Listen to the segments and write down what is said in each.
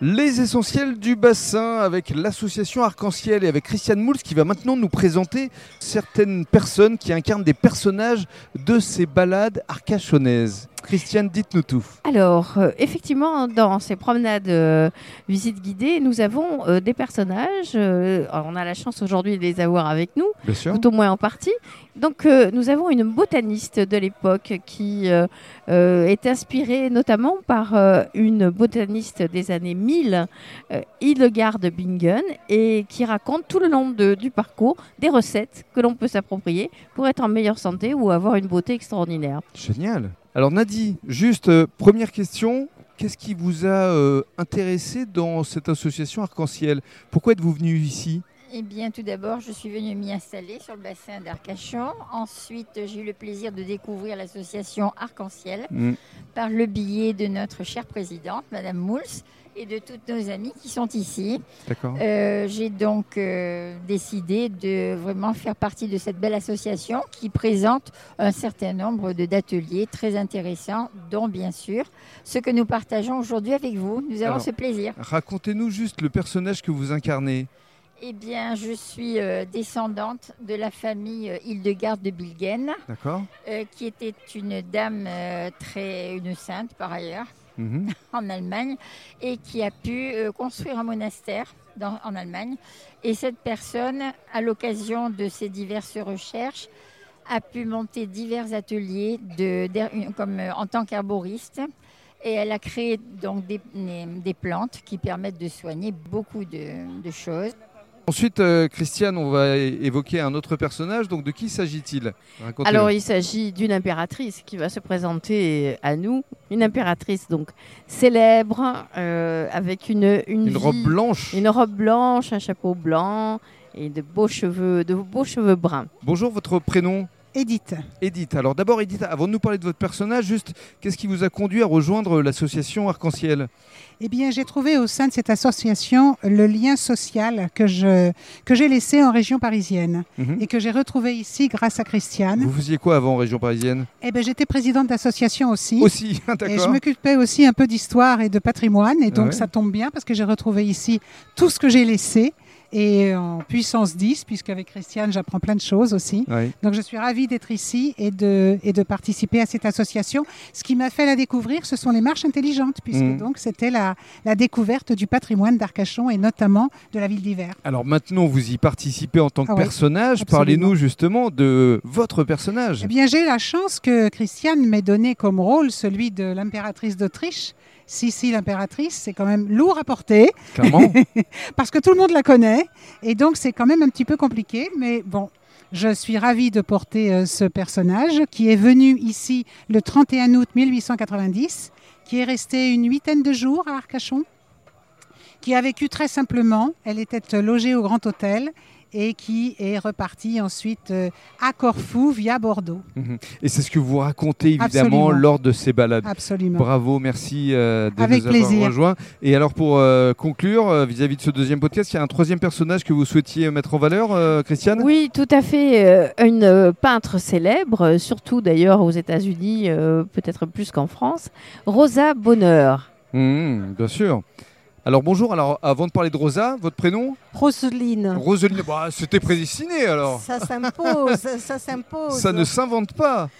Les essentiels du bassin avec l'association Arc-en-Ciel et avec Christiane Mouls qui va maintenant nous présenter certaines personnes qui incarnent des personnages de ces balades arcachonnaises. Christiane, dites-nous tout. Alors, euh, effectivement, dans ces promenades euh, visites guidées, nous avons euh, des personnages. on a la chance aujourd'hui de les avoir avec nous, Bien sûr. tout au moins en partie. Donc, nous avons une botaniste de l'époque qui est inspirée notamment par une botaniste des années 1000, euh, Hildegarde Bingen, et qui raconte tout le long de- du parcours des recettes que l'on peut s'approprier pour être en meilleure santé ou avoir une beauté extraordinaire. Génial. Alors Nadi, juste euh, première question. Qu'est-ce qui vous a euh, intéressé dans cette association Arc-en-Ciel? Pourquoi êtes-vous venu ici? Eh bien, tout d'abord, je suis venue m'y installer sur le bassin d'Arcachon. Ensuite, j'ai eu le plaisir de découvrir l'association Arc-en-Ciel Mm. par le biais de notre chère présidente, Madame Mouls, et de toutes nos amies qui sont ici. D'accord. Euh, j'ai donc euh, décidé de vraiment faire partie de cette belle association qui présente un certain nombre d'ateliers très intéressants, dont bien sûr ce que nous partageons aujourd'hui avec vous. Nous avons Alors, ce plaisir. Racontez-nous juste le personnage que vous incarnez. Eh bien, je suis euh, descendante de la famille euh, Hildegarde de Bilgen, euh, qui était une dame très, une sainte par ailleurs, Mhm. en Allemagne, et qui a pu euh, construire un monastère en Allemagne. Et cette personne, à l'occasion de ses diverses recherches, a pu monter divers ateliers de, comme, euh, en tant qu'arboriste. Et elle a créé donc des, plantes qui permettent de soigner beaucoup de choses. Ensuite, euh, Christiane, on va évoquer un autre personnage. Donc, de qui s'agit-il? Alors, il s'agit d'une impératrice qui va se présenter à nous, une impératrice donc célèbre, euh, avec une une, Une robe blanche. une robe blanche, un chapeau blanc et de beaux cheveux, de beaux cheveux bruns. Bonjour, votre prénom? Edith. Edith. Alors d'abord, Edith, avant de nous parler de votre personnage, juste, qu'est-ce qui vous a conduit à rejoindre l'association Arc-en-Ciel? Eh bien, j'ai trouvé au sein de cette association le lien social que je que j'ai laissé en région parisienne Mhm. et que j'ai retrouvé ici grâce à Christiane. Vous faisiez quoi avant en région parisienne? Eh bien, j'étais présidente d'association aussi. Aussi, Et je d'accord. m'occupais aussi un peu d'histoire et de patrimoine. Et donc, ouais. ça tombe bien parce que j'ai retrouvé ici tout ce que j'ai laissé et en puissance 10, puisqu'avec Christiane, j'apprends plein de choses aussi. Oui. Donc, je suis ravie d'être ici et de, et de participer à cette association. Ce qui m'a fait la découvrir, ce sont les marches intelligentes, puisque Mhm. donc c'était la, la découverte du patrimoine d'Arcachon et notamment de la ville d'hiver. Alors maintenant, vous y participez en tant que Ah oui, personnage. Parlez-nous justement de votre personnage. Eh bien, j'ai la chance que Christiane m'ait donné comme rôle celui de l'impératrice d'Autriche. Sissi l'impératrice, c'est quand même lourd à porter. Clairement. parce que tout le monde la connaît. Et donc, c'est quand même un petit peu compliqué. Mais bon, je suis ravie de porter euh, ce personnage qui est venu ici le 31 août 1890, qui est resté une huitaine de jours à Arcachon, qui a vécu très simplement. Elle était logée au Grand Hôtel et qui est repartie ensuite euh, à Corfou via Bordeaux. Mhm. Et c'est ce que vous racontez évidemment Absolument. lors de ces balades. Absolument. Bravo, merci euh, de Avec nous avoir plaisir. rejoints. Et alors pour euh, conclure, vis-à-vis de ce deuxième podcast, il y a un troisième personnage que vous souhaitiez mettre en valeur, Christiane? Oui, tout à fait. une peintre célèbre, surtout d'ailleurs aux États-Unis, peut-être plus qu'en France, Rosa Bonheur. Mhm, Bien sûr. Alors bonjour, alors avant de parler de Rosa, votre prénom Roselyne. Roseline, bah, c'était prédestiné alors. Ça s'impose, ça s'impose. Ça ne s'invente pas.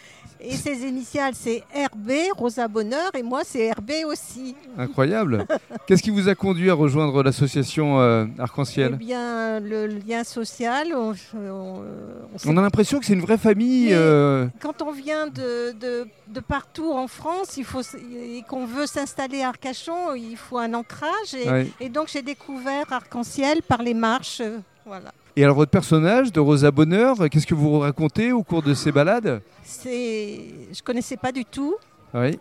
Et ses initiales, c'est RB, Rosa Bonheur, et moi, c'est RB aussi. Incroyable. Qu'est-ce qui vous a conduit à rejoindre l'association euh, Eh Arc-en-Ciel bien, le lien social, on, on- on sait- On a l'impression que c'est une vraie famille. Euh, quand on vient de, de- de partout en France, il faut, s- et qu'on veut s'installer à Arcachon, il faut un ancrage. Et, ouais. et donc, j'ai découvert Arc-en-Ciel par les marches. euh, Voilà. Et alors votre personnage de Rosa Bonheur, qu'est-ce que vous racontez au cours de ces balades? C'est, je connaissais pas du tout. Oui.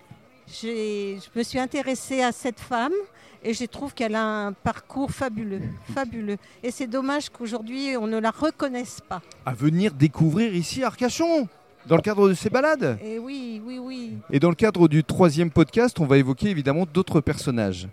J'ai- je me suis intéressée à cette femme et je trouve qu'elle a un parcours fabuleux, fabuleux. Et c'est dommage qu'aujourd'hui on ne la reconnaisse pas. À venir découvrir ici Arcachon dans le cadre de ces balades? Et oui, oui, oui. Et dans le cadre du troisième podcast, on va évoquer évidemment d'autres personnages.